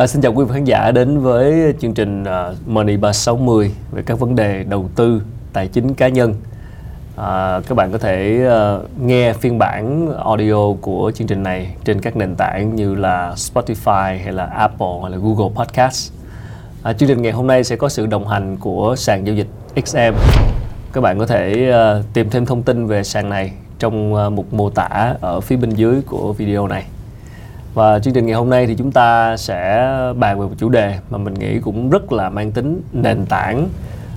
À, xin chào quý vị khán giả đến với chương trình uh, Money 360 về các vấn đề đầu tư, tài chính cá nhân. À, các bạn có thể uh, nghe phiên bản audio của chương trình này trên các nền tảng như là Spotify hay là Apple hay là Google Podcast. À, chương trình ngày hôm nay sẽ có sự đồng hành của sàn giao dịch XM. Các bạn có thể uh, tìm thêm thông tin về sàn này trong uh, mục mô tả ở phía bên dưới của video này. Và chương trình ngày hôm nay thì chúng ta sẽ bàn về một chủ đề mà mình nghĩ cũng rất là mang tính nền tảng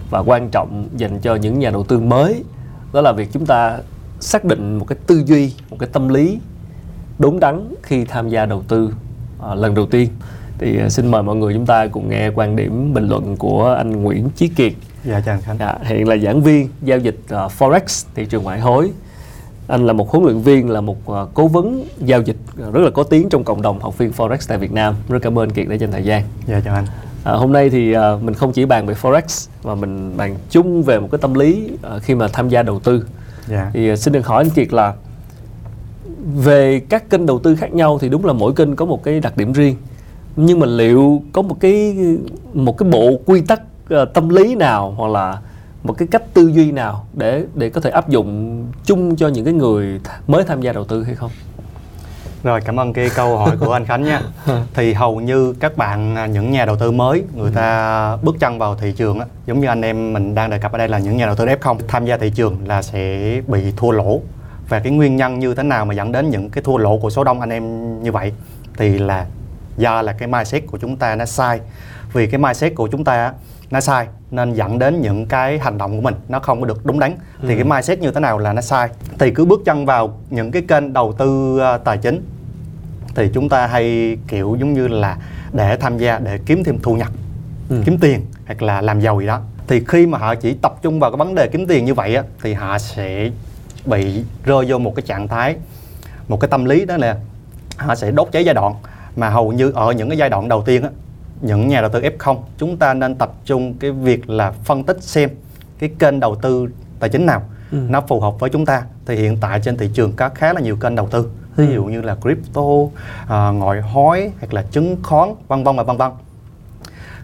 và quan trọng dành cho những nhà đầu tư mới. Đó là việc chúng ta xác định một cái tư duy, một cái tâm lý đúng đắn khi tham gia đầu tư uh, lần đầu tiên. Thì uh, xin mời mọi người chúng ta cùng nghe quan điểm bình luận của anh Nguyễn Chí Kiệt. Dạ chào anh Khánh. Dạ, hiện là giảng viên giao dịch uh, Forex thị trường ngoại hối anh là một huấn luyện viên là một uh, cố vấn giao dịch rất là có tiếng trong cộng đồng học viên forex tại Việt Nam. Rất cảm ơn Kiệt đã dành thời gian. Dạ chào anh. À, hôm nay thì uh, mình không chỉ bàn về forex mà mình bàn chung về một cái tâm lý uh, khi mà tham gia đầu tư. Dạ. thì uh, xin được hỏi anh Kiệt là về các kênh đầu tư khác nhau thì đúng là mỗi kênh có một cái đặc điểm riêng. Nhưng mà liệu có một cái một cái bộ quy tắc uh, tâm lý nào hoặc là một cái cách tư duy nào để để có thể áp dụng chung cho những cái người mới tham gia đầu tư hay không? Rồi cảm ơn cái câu hỏi của anh Khánh nha. Thì hầu như các bạn à, những nhà đầu tư mới người ta bước chân vào thị trường á, giống như anh em mình đang đề cập ở đây là những nhà đầu tư F0 tham gia thị trường là sẽ bị thua lỗ. Và cái nguyên nhân như thế nào mà dẫn đến những cái thua lỗ của số đông anh em như vậy thì là do là cái mindset của chúng ta nó sai. Vì cái mindset của chúng ta nó sai nên dẫn đến những cái hành động của mình nó không có được đúng đắn ừ. thì cái mindset như thế nào là nó sai thì cứ bước chân vào những cái kênh đầu tư uh, tài chính thì chúng ta hay kiểu giống như là để tham gia để kiếm thêm thu nhập ừ. kiếm tiền hoặc là làm giàu gì đó thì khi mà họ chỉ tập trung vào cái vấn đề kiếm tiền như vậy á, thì họ sẽ bị rơi vô một cái trạng thái một cái tâm lý đó là họ sẽ đốt cháy giai đoạn mà hầu như ở những cái giai đoạn đầu tiên á, những nhà đầu tư F0 chúng ta nên tập trung cái việc là phân tích xem cái kênh đầu tư tài chính nào ừ. nó phù hợp với chúng ta thì hiện tại trên thị trường có khá là nhiều kênh đầu tư ví ừ. dụ như là crypto à, ngoại hối hoặc là chứng khoán vân vân và vân vân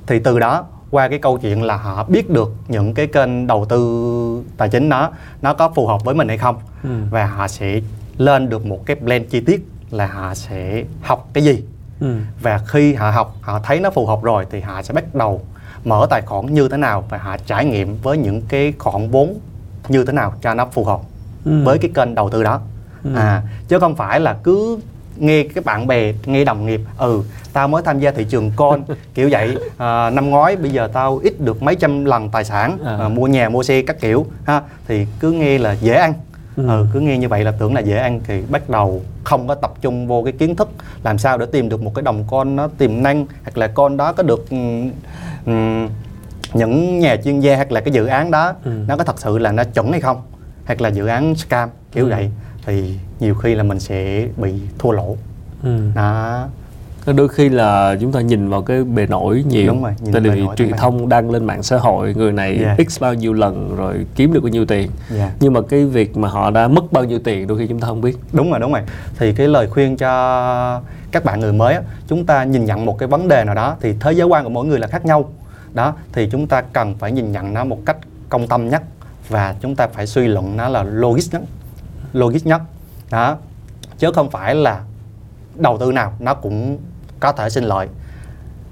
thì từ đó qua cái câu chuyện là họ biết được những cái kênh đầu tư tài chính đó nó có phù hợp với mình hay không ừ. và họ sẽ lên được một cái plan chi tiết là họ sẽ học cái gì ừ. và khi họ học họ thấy nó phù hợp rồi thì họ sẽ bắt đầu mở tài khoản như thế nào và họ trải nghiệm với những cái khoản vốn như thế nào cho nó phù hợp ừ. với cái kênh đầu tư đó ừ. à chứ không phải là cứ nghe các bạn bè nghe đồng nghiệp ừ tao mới tham gia thị trường con kiểu vậy à, năm ngoái bây giờ tao ít được mấy trăm lần tài sản à. À, mua nhà mua xe các kiểu ha thì cứ nghe là dễ ăn ừ. ừ cứ nghe như vậy là tưởng là dễ ăn thì bắt đầu không có tập trung vô cái kiến thức làm sao để tìm được một cái đồng con nó tiềm năng hoặc là con đó có được um, những nhà chuyên gia hoặc là cái dự án đó ừ. nó có thật sự là nó chuẩn hay không hoặc là dự án scam kiểu ừ. vậy thì nhiều khi là mình sẽ bị thua lỗ ừ. đó đôi khi là chúng ta nhìn vào cái bề nổi nhiều. Đúng rồi, tại vì truyền thông đăng lên mạng xã hội người này yeah. X bao nhiêu lần rồi kiếm được bao nhiêu tiền. Yeah. Nhưng mà cái việc mà họ đã mất bao nhiêu tiền đôi khi chúng ta không biết. Đúng rồi đúng rồi. Thì cái lời khuyên cho các bạn người mới chúng ta nhìn nhận một cái vấn đề nào đó thì thế giới quan của mỗi người là khác nhau. Đó thì chúng ta cần phải nhìn nhận nó một cách công tâm nhất và chúng ta phải suy luận nó là logic nhất. Logic nhất. Đó chứ không phải là đầu tư nào nó cũng có thể sinh lợi.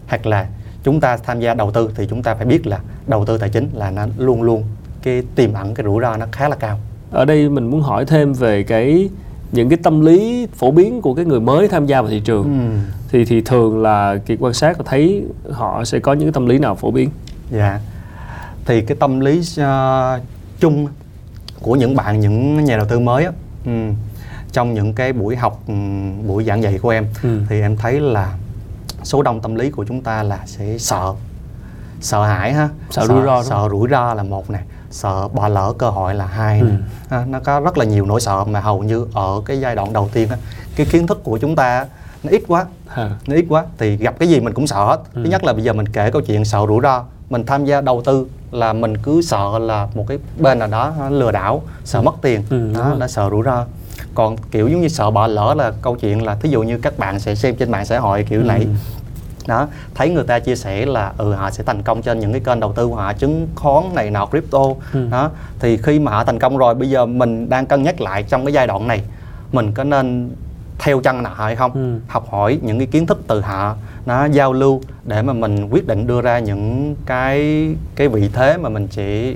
Hoặc là chúng ta tham gia đầu tư thì chúng ta phải biết là đầu tư tài chính là nó luôn luôn cái tiềm ẩn cái rủi ro nó khá là cao. Ở đây mình muốn hỏi thêm về cái những cái tâm lý phổ biến của cái người mới tham gia vào thị trường. Ừ. thì thì thường là kỳ quan sát và thấy họ sẽ có những cái tâm lý nào phổ biến? Dạ. Thì cái tâm lý uh, chung của những bạn những nhà đầu tư mới á ừ, trong những cái buổi học buổi giảng dạy của em ừ. thì em thấy là số đông tâm lý của chúng ta là sẽ sợ. Sợ hãi ha. Sợ, sợ rủi ro sợ rủi ro là một nè sợ bỏ lỡ cơ hội là hai ừ. ha, nó có rất là nhiều nỗi sợ mà hầu như ở cái giai đoạn đầu tiên á, cái kiến thức của chúng ta nó ít quá. Nó ít quá thì gặp cái gì mình cũng sợ hết. Ừ. thứ nhất là bây giờ mình kể câu chuyện sợ rủi ro mình tham gia đầu tư là mình cứ sợ là một cái bên nào đó lừa đảo sợ ừ. mất tiền. Ừ, đó, nó sợ rủi ro còn kiểu giống như sợ bỏ lỡ là câu chuyện là thí dụ như các bạn sẽ xem trên mạng xã hội kiểu ừ. này đó thấy người ta chia sẻ là ừ họ sẽ thành công trên những cái kênh đầu tư của họ chứng khoán này nọ crypto Ừ. đó thì khi mà họ thành công rồi bây giờ mình đang cân nhắc lại trong cái giai đoạn này mình có nên theo chân họ hay không Ừ. học hỏi những cái kiến thức từ họ nó giao lưu để mà mình quyết định đưa ra những cái cái vị thế mà mình sẽ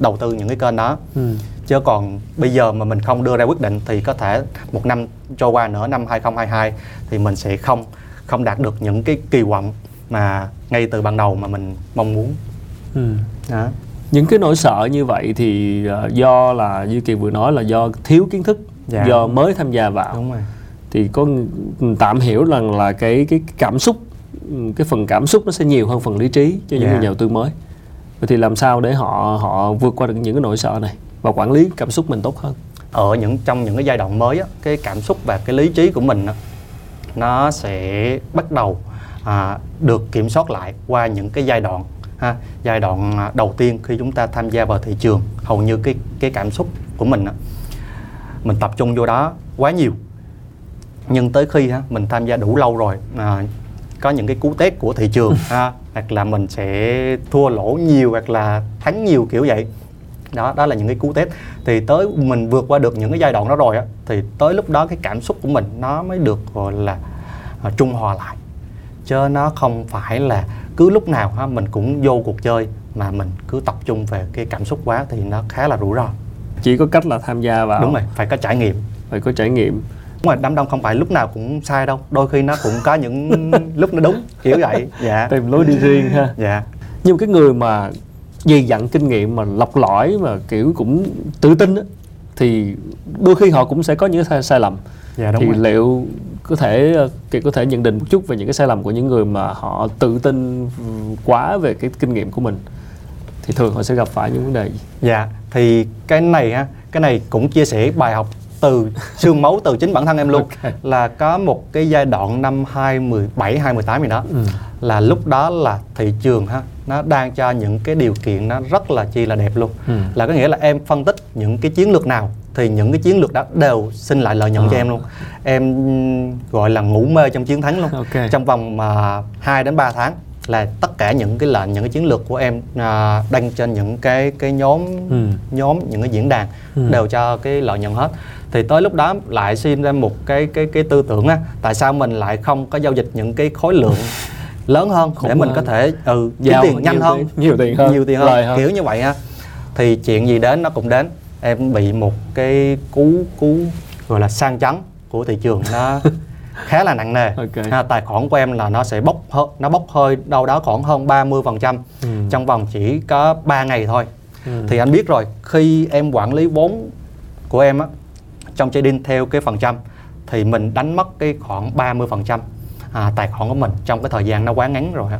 đầu tư những cái kênh đó Ừ. chứ còn bây giờ mà mình không đưa ra quyết định thì có thể một năm trôi qua nữa năm 2022 thì mình sẽ không không đạt được những cái kỳ vọng mà ngay từ ban đầu mà mình mong muốn Ừ. đó. những cái nỗi sợ như vậy thì ờ, do là như kỳ vừa nói là do thiếu kiến thức Dạ. do mới tham gia vào đúng rồi thì có tạm hiểu rằng là cái cái cảm xúc ừ, cái phần cảm xúc nó sẽ nhiều hơn phần lý trí cho những Dạ. người nhà đầu tư mới vậy thì làm sao để họ họ vượt qua được những cái nỗi sợ này và quản lý cảm xúc mình tốt hơn. Ở những trong những cái giai đoạn mới á, cái cảm xúc và cái lý trí của mình á, nó sẽ bắt đầu à, được kiểm soát lại qua những cái giai đoạn ha giai đoạn à, đầu tiên khi chúng ta tham gia vào thị trường. Hầu như cái cái cảm xúc của mình á, mình tập trung vô đó quá nhiều. Nhưng tới khi ha, mình tham gia đủ lâu rồi à, có những cái cú test của thị trường ha, hoặc là mình sẽ thua lỗ nhiều hoặc là thắng nhiều kiểu vậy đó đó là những cái cú test. Thì tới mình vượt qua được những cái giai đoạn đó rồi á thì tới lúc đó cái cảm xúc của mình nó mới được gọi là à, trung hòa lại. Chứ nó không phải là cứ lúc nào ha mình cũng vô cuộc chơi mà mình cứ tập trung về cái cảm xúc quá thì nó khá là rủi ro. Chỉ có cách là tham gia vào. Đúng rồi phải có trải nghiệm. Phải có trải nghiệm. Đúng rồi đám đông không phải lúc nào cũng sai đâu. Đôi khi nó cũng có những lúc nó đúng kiểu vậy. Dạ. Tìm lối đi riêng ha. Dạ. Nhưng cái người mà dày dặn kinh nghiệm mà lọc lõi mà kiểu cũng tự tin á thì đôi khi họ cũng sẽ có những cái sai, sai lầm. Dạ đúng thì rồi. liệu có thể Kiệt có thể nhận định một chút về những cái sai lầm của những người mà họ tự tin quá về cái kinh nghiệm của mình? Thì thường họ sẽ gặp phải những vấn đề gì? Dạ, thì cái này ha, cái này cũng chia sẻ bài học từ xương máu từ chính bản thân em luôn Ok. là có một cái giai đoạn năm 2017 2018 gì đó Ừ. là lúc đó là thị trường ha nó đang cho những cái điều kiện nó rất là chi là đẹp luôn Ừ. là có nghĩa là em phân tích những cái chiến lược nào thì những cái chiến lược đó đều sinh lại lợi nhuận cho À. em luôn em ừm, gọi là ngủ mê trong chiến thắng luôn Ok. trong vòng mà 2 đến 3 tháng là tất cả những cái lệnh những cái chiến lược của em à, đăng trên những cái cái nhóm Ừ. nhóm những cái diễn đàn Ừ. đều cho cái lợi nhuận hết thì tới lúc đó lại sinh ra một cái cái cái tư tưởng á tại sao mình lại không có giao dịch những cái khối lượng lớn hơn Khủng để mình hơn. có thể ừ kiếm tiền nhanh nhiều hơn tiền- nhiều tiền hơn, nhiều tiền hơn, lời hơn. kiểu như vậy ha thì chuyện gì đến nó cũng đến em bị một cái cú cú gọi là sang chấn của thị trường nó khá là nặng nề Ok. ha, tài khoản của em là nó sẽ bốc hơi, nó bốc hơi đâu đó khoảng hơn 30 phần trăm Ừ. trong vòng chỉ có 3 ngày thôi Ừ. thì anh biết rồi khi em quản lý vốn của em á trong trading theo cái phần trăm thì mình đánh mất cái khoảng 30 phần trăm à, tài khoản của mình trong cái thời gian nó quá ngắn rồi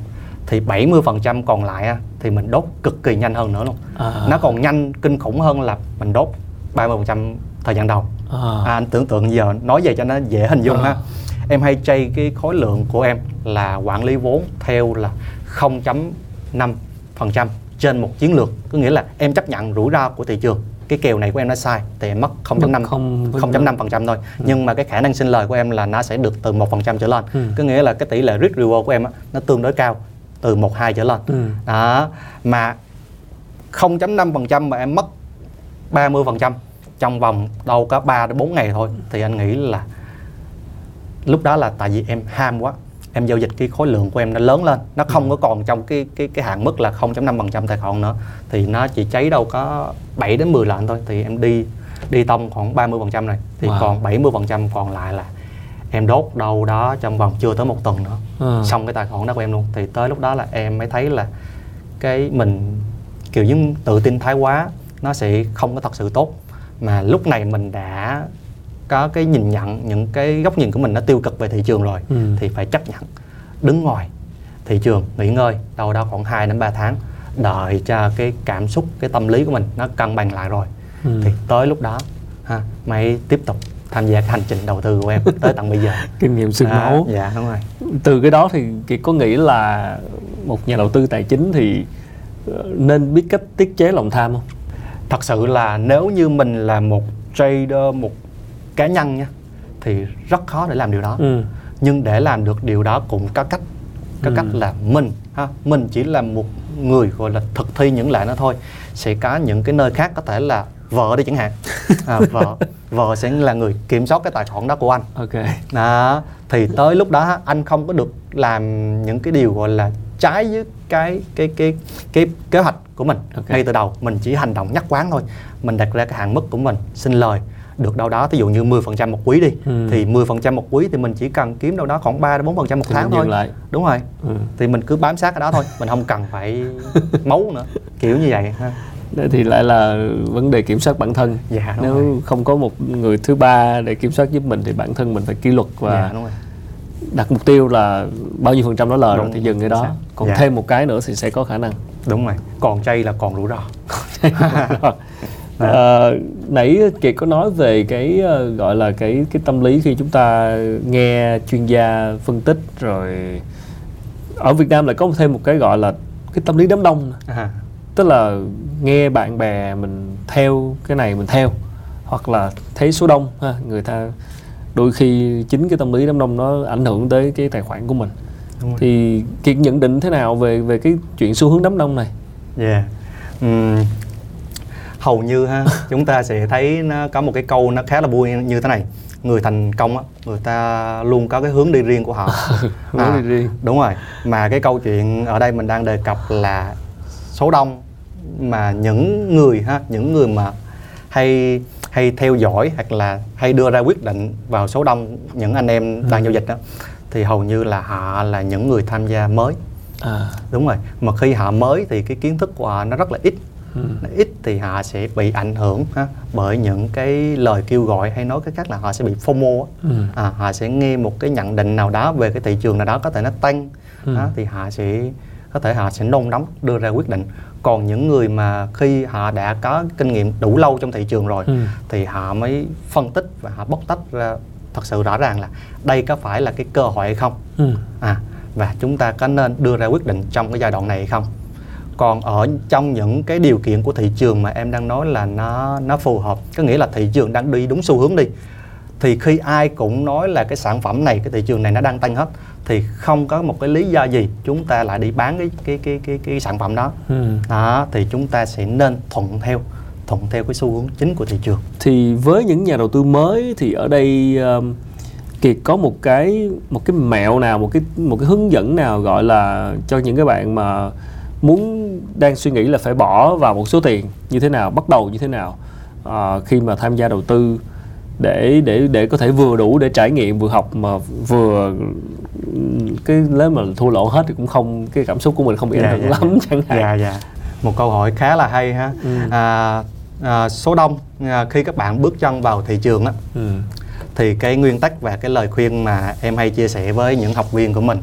thì 70 phần trăm còn lại thì mình đốt cực kỳ nhanh hơn nữa luôn À. nó còn nhanh kinh khủng hơn là mình đốt 30 phần trăm thời gian đầu À. à, anh tưởng tượng giờ nói về cho nó dễ hình dung À. ha em hay chay cái khối lượng của em là quản lý vốn theo là 0.5% trên một chiến lược có nghĩa là em chấp nhận rủi ro của thị trường cái kèo này của em nó sai thì em mất 0.5 không- 0.5% thôi. Nhưng mà cái khả năng sinh lời của em là nó sẽ được từ 1% trở lên. Ừ. có nghĩa là cái tỷ lệ risk reward của em á, nó tương đối cao từ 1 2 trở lên. Ừ. đó. Mà 0.5% mà em mất 30% trong vòng đâu có 3 đến 4 ngày thôi thì anh nghĩ là lúc đó là tại vì em ham quá em giao dịch cái khối lượng của em nó lớn lên. Nó không có còn trong cái cái cái hạn mức là 0.5% tài khoản nữa. Thì nó chỉ cháy đâu có 7 đến 10 lệnh thôi. Thì em đi đi tông khoảng 30% này. Thì Wow. còn 70% còn lại là em đốt đâu đó trong vòng chưa tới một tuần nữa. À. xong cái tài khoản đó của em luôn. Thì tới lúc đó là em mới thấy là cái mình kiểu như tự tin thái quá nó sẽ không có thật sự tốt. Mà lúc này mình đã có cái nhìn nhận những cái góc nhìn của mình nó tiêu cực về thị trường rồi Ừ. thì phải chấp nhận. Đứng ngoài thị trường nghỉ ngơi đâu đó khoảng 2 đến 3 tháng đợi cho cái cảm xúc cái tâm lý của mình nó cân bằng lại rồi. Ừ. thì tới lúc đó ha mới tiếp tục tham gia hành trình đầu tư của em tới tận bây giờ. Kinh nghiệm xương À, máu. dạ đúng rồi. Từ cái đó thì Kiệt có nghĩ là một nhà đầu tư tài chính thì ờ, nên biết cách tiết chế lòng tham không? Thật sự là nếu như mình là một trader một cá nhân nha thì rất khó để làm điều đó. Ừ. nhưng để làm được điều đó cũng có cách. Có Ừ. cách là mình ha mình chỉ là một người gọi là thực thi những lệ nó thôi. Sẽ có những cái nơi khác có thể là vợ đi chẳng hạn. À, vợ vợ sẽ là người kiểm soát cái tài khoản đó của anh. Ok. Đó thì tới lúc đó anh không có được làm những cái điều gọi là trái với cái cái cái cái kế hoạch của mình. Ok. ngay từ đầu mình chỉ hành động nhắc quán thôi. Mình đặt ra cái hạn mức của mình xin lời được đâu đó ví dụ như 10% một quý đi Ừ. thì 10% một quý thì mình chỉ cần kiếm đâu đó khoảng 3 đến 4% một tháng thôi. lại. Đúng rồi. Ừ. thì mình cứ bám sát cái đó thôi mình không cần phải mấu nữa kiểu như vậy ha. Thì lại là vấn đề kiểm soát bản thân. Dạ đúng nếu rồi. không có một người thứ ba để kiểm soát giúp mình thì bản thân mình phải kỷ luật và dạ đúng rồi. đặt mục tiêu là bao nhiêu phần trăm đó lời rồi thì dừng cái đó. còn Dạ. thêm một cái nữa thì sẽ có khả năng. Đúng rồi. Còn chay là còn rủi ro Ờ, nãy kiệt có nói về cái ờ, gọi là cái cái tâm lý khi chúng ta nghe chuyên gia phân tích rồi ở Việt Nam lại có thêm một cái gọi là cái tâm lý đám đông à, tức là nghe bạn bè mình theo cái này mình theo hoặc là thấy số đông ha người ta đôi khi chính cái tâm lý đám đông nó ảnh hưởng tới cái tài khoản của mình. Thì kiệt nhận định thế nào về về cái chuyện xu hướng đám đông này? Yeah. Ừm, hầu như ha chúng ta sẽ thấy nó có một cái câu nó khá là vui như thế này. Người thành công á người ta luôn có cái hướng đi riêng của họ. Hướng À, đi riêng. đúng rồi. Mà cái câu chuyện ở đây mình đang đề cập là số đông mà những người ha những người mà hay hay theo dõi hoặc là hay đưa ra quyết định vào số đông những anh em đang giao dịch đó thì hầu như là họ là những người tham gia mới. À. Đúng rồi. Mà khi họ mới thì cái kiến thức của họ nó rất là ít. ừ. Nó ít thì họ sẽ bị ảnh hưởng ha, bởi những cái lời kêu gọi hay nói cái khác là họ sẽ bị FOMO. Ừ. à, họ sẽ nghe một cái nhận định nào đó về cái thị trường nào đó có thể nó tăng Ừ. đó, thì họ sẽ có thể họ sẽ nôn nóng đưa ra quyết định còn những người mà khi họ đã có kinh nghiệm đủ lâu trong thị trường rồi Ừ. thì họ mới phân tích và họ bóc tách ra thật sự rõ ràng là đây có phải là cái cơ hội hay không Ừ. à và chúng ta có nên đưa ra quyết định trong cái giai đoạn này hay không còn ở trong những cái điều kiện của thị trường mà em đang nói là nó nó phù hợp có nghĩa là thị trường đang đi đúng xu hướng đi thì khi ai cũng nói là cái sản phẩm này cái thị trường này nó đang tăng hết thì không có một cái lý do gì chúng ta lại đi bán cái cái cái cái, cái sản phẩm đó Ừ. đó thì chúng ta sẽ nên thuận theo thuận theo cái xu hướng chính của thị trường thì với những nhà đầu tư mới thì ở đây um, kiệt có một cái một cái mẹo nào một cái một cái hướng dẫn nào gọi là cho những cái bạn mà muốn đang suy nghĩ là phải bỏ vào một số tiền như thế nào bắt đầu như thế nào à, khi mà tham gia đầu tư để để để có thể vừa đủ để trải nghiệm vừa học mà vừa cái nếu mà thua lỗ hết thì cũng không cái cảm xúc của mình không bị ảnh Dạ, hưởng dạ, lắm chẳng hạn dạ dạ một câu hỏi khá là hay ha Ừ. à, à, số đông à, khi các bạn bước chân vào thị trường á ừ. thì cái nguyên tắc và cái lời khuyên mà em hay chia sẻ với những học viên của mình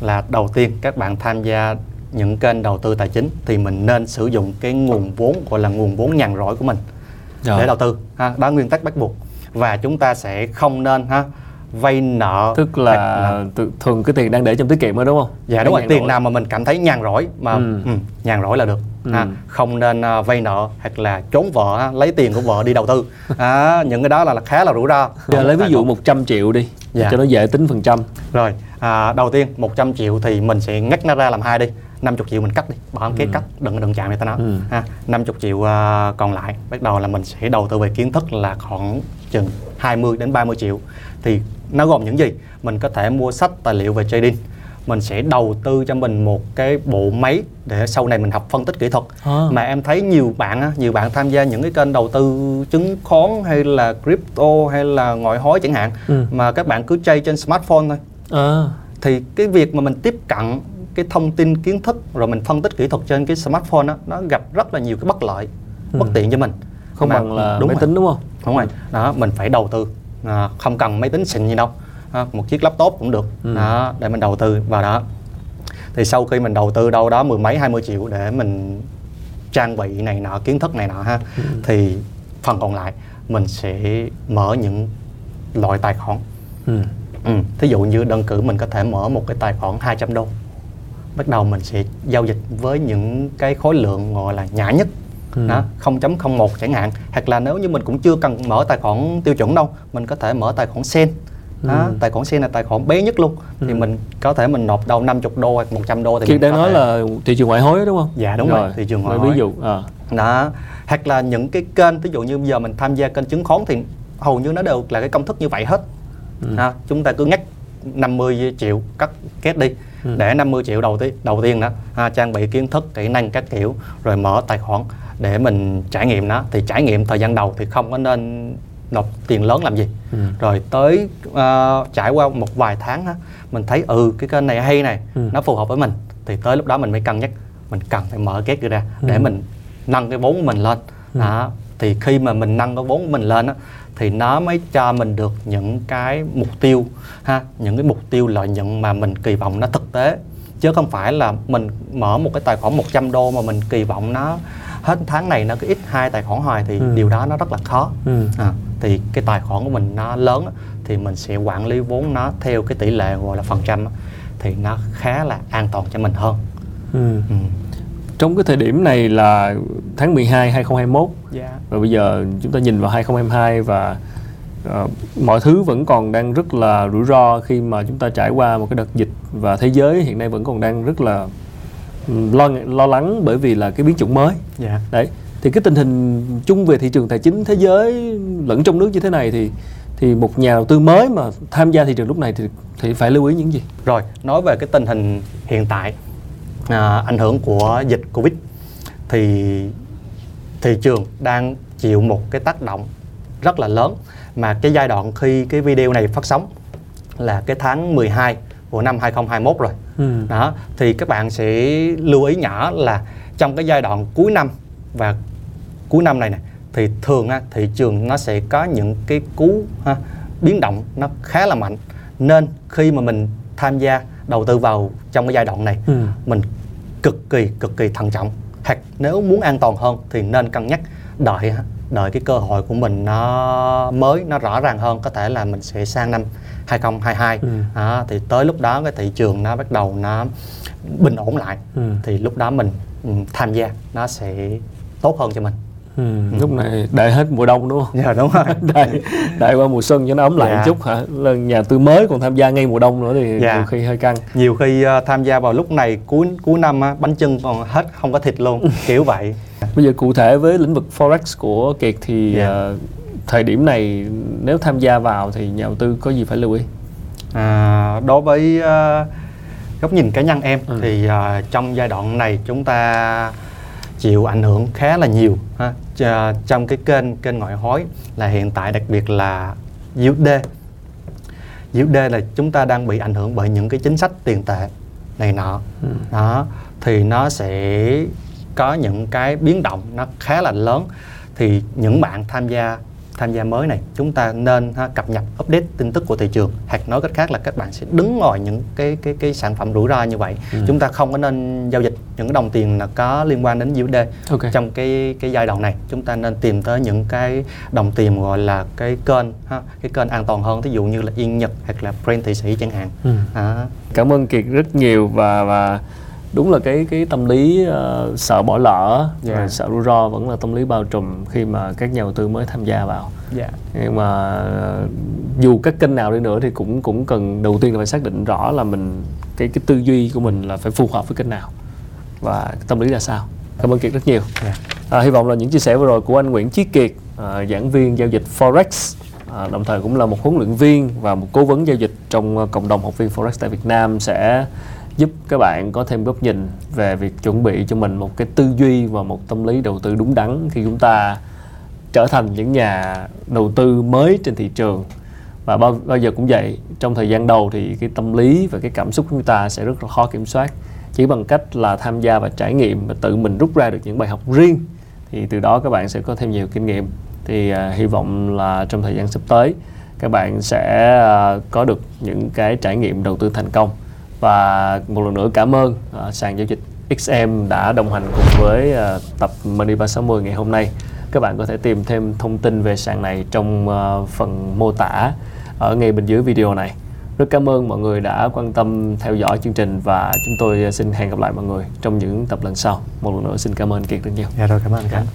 là đầu tiên các bạn tham gia những kênh đầu tư tài chính thì mình nên sử dụng cái nguồn vốn gọi là nguồn vốn nhàn rỗi của mình Rồi. để đầu tư ha đó là nguyên tắc bắt buộc và chúng ta sẽ không nên ha vay nợ tức là tự- thường cái tiền đang để trong tiết kiệm đó đúng không dạ đúng rồi tiền nào mà mình cảm thấy nhàn rỗi mà Ừ. ừ, nhàn rỗi là được ha. Ừ. không nên à, vay nợ hoặc là trốn vợ ha, lấy tiền của vợ đi đầu tư à, những cái đó là, là khá là rủi ro Giờ lấy ví dụ không- 100 triệu đi Dạ. cho nó dễ tính phần trăm rồi à, đầu tiên 100 triệu thì mình sẽ ngắt nó ra làm hai đi 50 triệu mình cắt đi bỏ cái cắt đừng đừng chạm này ta nói. Ừ. ha 50 triệu à, còn lại bắt đầu là mình sẽ đầu tư về kiến thức là khoảng chừng 20 đến 30 triệu. Thì nó gồm những gì? Mình có thể mua sách tài liệu về trading. Mình sẽ đầu tư cho mình một cái bộ máy để sau này mình học phân tích kỹ thuật. À. mà em thấy nhiều bạn nhiều bạn tham gia những cái kênh đầu tư chứng khoán hay là crypto hay là ngoại hối chẳng hạn Ừ. mà các bạn cứ chơi trên smartphone thôi. À, thì cái việc mà mình tiếp cận cái thông tin kiến thức rồi mình phân tích kỹ thuật trên cái smartphone đó nó gặp rất là nhiều cái bất lợi bất Ừ. tiện cho mình không Mà- bằng là đúng máy rồi. tính đúng không đúng rồi đó mình phải đầu tư à, không cần máy tính xịn gì đâu à, một chiếc laptop cũng được Ừ. đó để mình đầu tư vào đó thì sau khi mình đầu tư đâu đó mười mấy hai mươi triệu để mình trang bị này nọ kiến thức này nọ ha Ừ. thì phần còn lại mình sẽ mở những loại tài khoản ừ. Ừ, thí dụ như đơn cử mình có thể mở một cái tài khoản 200 đô bắt đầu mình sẽ giao dịch với những cái khối lượng gọi là nhỏ nhất. Ừ. đó 0.01 chẳng hạn. Hoặc là nếu như mình cũng chưa cần mở tài khoản tiêu chuẩn đâu mình có thể mở tài khoản sen. Đó, tài khoản sen là tài khoản bé nhất luôn. Thì mình có thể mình nộp đâu 50 đô hoặc 100 đô thì Kiệt mình đang nói thể- là thị trường ngoại hối đó đúng không? Dạ, đúng rồi, thị trường ngoại hối. Ví dụ, à, đó hoặc là những cái kênh ví dụ như bây giờ mình tham gia kênh chứng khoán thì hầu như nó đều là cái công thức như vậy hết. Ha, chúng ta cứ ngắt 50 triệu cắt kết đi để 50 triệu đầu tiên đầu tiên đó ha, trang bị kiến thức kỹ năng các kiểu rồi mở tài khoản để mình trải nghiệm nó. Thì trải nghiệm thời gian đầu thì không có nên nộp tiền lớn làm gì. Rồi tới ờ, trải qua một vài tháng á mình thấy ừ cái kênh này hay này nó phù hợp với mình. Thì tới lúc đó mình mới cân nhắc mình cần phải mở kết ra để mình nâng cái vốn của mình lên. Đó thì khi mà mình nâng cái vốn của mình lên á thì nó mới cho mình được những cái mục tiêu ha những cái mục tiêu lợi nhuận mà mình kỳ vọng nó thực tế chứ không phải là mình mở một cái tài khoản 100 đô mà mình kỳ vọng nó hết tháng này nó cứ ít hai tài khoản hoài thì Ừ. điều đó nó rất là khó Ừ. à, thì cái tài khoản của mình nó lớn thì mình sẽ quản lý vốn nó theo cái tỷ lệ gọi là phần trăm thì nó khá là an toàn cho mình hơn ừ. ừ. Trong cái thời điểm này là tháng 12 2021 yeah. và bây giờ chúng ta nhìn vào 2022 và ờ, mọi thứ vẫn còn đang rất là rủi ro khi mà chúng ta trải qua một cái đợt dịch và thế giới hiện nay vẫn còn đang rất là ừm, lo lo lắng bởi vì là cái biến chủng mới Yeah. đấy thì cái tình hình chung về thị trường tài chính thế giới lẫn trong nước như thế này thì thì một nhà đầu tư mới mà tham gia thị trường lúc này thì thì phải lưu ý những gì Rồi, nói về cái tình hình hiện tại à, ảnh hưởng của dịch Covid thì thị trường đang chịu một cái tác động rất là lớn mà cái giai đoạn khi cái video này phát sóng là cái tháng 12 của năm 2021 rồi. Ừ. Đó, thì các bạn sẽ lưu ý nhỏ là trong cái giai đoạn cuối năm và cuối năm này nè thì thường á, thị trường nó sẽ có những cái cú ha, biến động nó khá là mạnh nên khi mà mình tham gia đầu tư vào trong cái giai đoạn này Ừ. mình cực kỳ cực kỳ thận trọng hoặc nếu muốn an toàn hơn thì nên cân nhắc đợi đợi cái cơ hội của mình nó mới nó rõ ràng hơn có thể là mình sẽ sang năm 2022 Ừ. Đó, thì tới lúc đó cái thị trường nó bắt đầu nó bình ổn lại Ừ. thì lúc đó mình ừ, tham gia nó sẽ tốt hơn cho mình Ừ. lúc này đợi hết mùa đông đúng không dạ đúng rồi đợi, đợi qua mùa xuân cho nó ấm lại Dạ. một chút hả là nhà tư mới còn tham gia ngay mùa đông nữa thì Dạ. nhiều khi hơi căng nhiều khi ờ, tham gia vào lúc này cuối cuối năm á, bánh chưng còn hết không có thịt luôn kiểu vậy bây giờ cụ thể với lĩnh vực forex của kiệt thì Dạ. ờ, thời điểm này nếu tham gia vào thì nhà đầu tư có gì phải lưu ý À, đối với ờ, góc nhìn cá nhân em Ừ. thì ờ, trong giai đoạn này chúng ta chịu ảnh hưởng khá là nhiều ha. Trong cái kênh kênh ngoại hối là hiện tại đặc biệt là USD USD là chúng ta đang bị ảnh hưởng bởi những cái chính sách tiền tệ này nọ Ừ. đó thì nó sẽ có những cái biến động nó khá là lớn thì những bạn tham gia tham gia mới này chúng ta nên ha, cập nhật update tin tức của thị trường hoặc nói cách khác là các bạn sẽ đứng ngoài những cái cái cái sản phẩm rủi ro như vậy Ừ. chúng ta không có nên giao dịch những cái đồng tiền là có liên quan đến USD ok. Trong cái cái giai đoạn này chúng ta nên tìm tới những cái đồng tiền gọi là cái kênh ha, cái kênh an toàn hơn ví dụ như là yên nhật hoặc là brand thụy sĩ chẳng hạn. Ừ. đó. cảm ơn kiệt rất nhiều và và đúng là cái cái tâm lý ờ, sợ bỏ lỡ và sợ rủi ro vẫn là tâm lý bao trùm khi mà các nhà đầu tư mới tham gia vào. Dạ nhưng mà ờ, dù các kênh nào đi nữa thì cũng cũng cần đầu tiên là phải xác định rõ là mình cái cái tư duy của mình là phải phù hợp với kênh nào và tâm lý là sao? Cảm ơn kiệt rất nhiều. Dạ. À, hy vọng là những chia sẻ vừa rồi của anh Nguyễn Chí Kiệt, à, giảng viên giao dịch Forex, à, đồng thời cũng là một huấn luyện viên và một cố vấn giao dịch trong à, cộng đồng học viên Forex tại Việt Nam sẽ giúp các bạn có thêm góc nhìn về việc chuẩn bị cho mình một cái tư duy và một tâm lý đầu tư đúng đắn khi chúng ta trở thành những nhà đầu tư mới trên thị trường. Và bao, bao giờ cũng vậy trong thời gian đầu thì cái tâm lý và cái cảm xúc của chúng ta sẽ rất là khó kiểm soát chỉ bằng cách là tham gia và trải nghiệm và tự mình rút ra được những bài học riêng thì từ đó các bạn sẽ có thêm nhiều kinh nghiệm. Thì uh, hy vọng là trong thời gian sắp tới các bạn sẽ uh, có được những cái trải nghiệm đầu tư thành công. Và một lần nữa cảm ơn uh, sàn giao dịch XM đã đồng hành cùng với uh, tập Money 360 ngày hôm nay. Các bạn có thể tìm thêm thông tin về sàn này trong uh, phần mô tả ở ngay bên dưới video này rất cảm ơn mọi người đã quan tâm theo dõi chương trình và chúng tôi xin hẹn gặp lại mọi người trong những tập lần sau. Một lần nữa xin cảm ơn kiệt rất nhiều. Dạ rồi, cảm ơn anh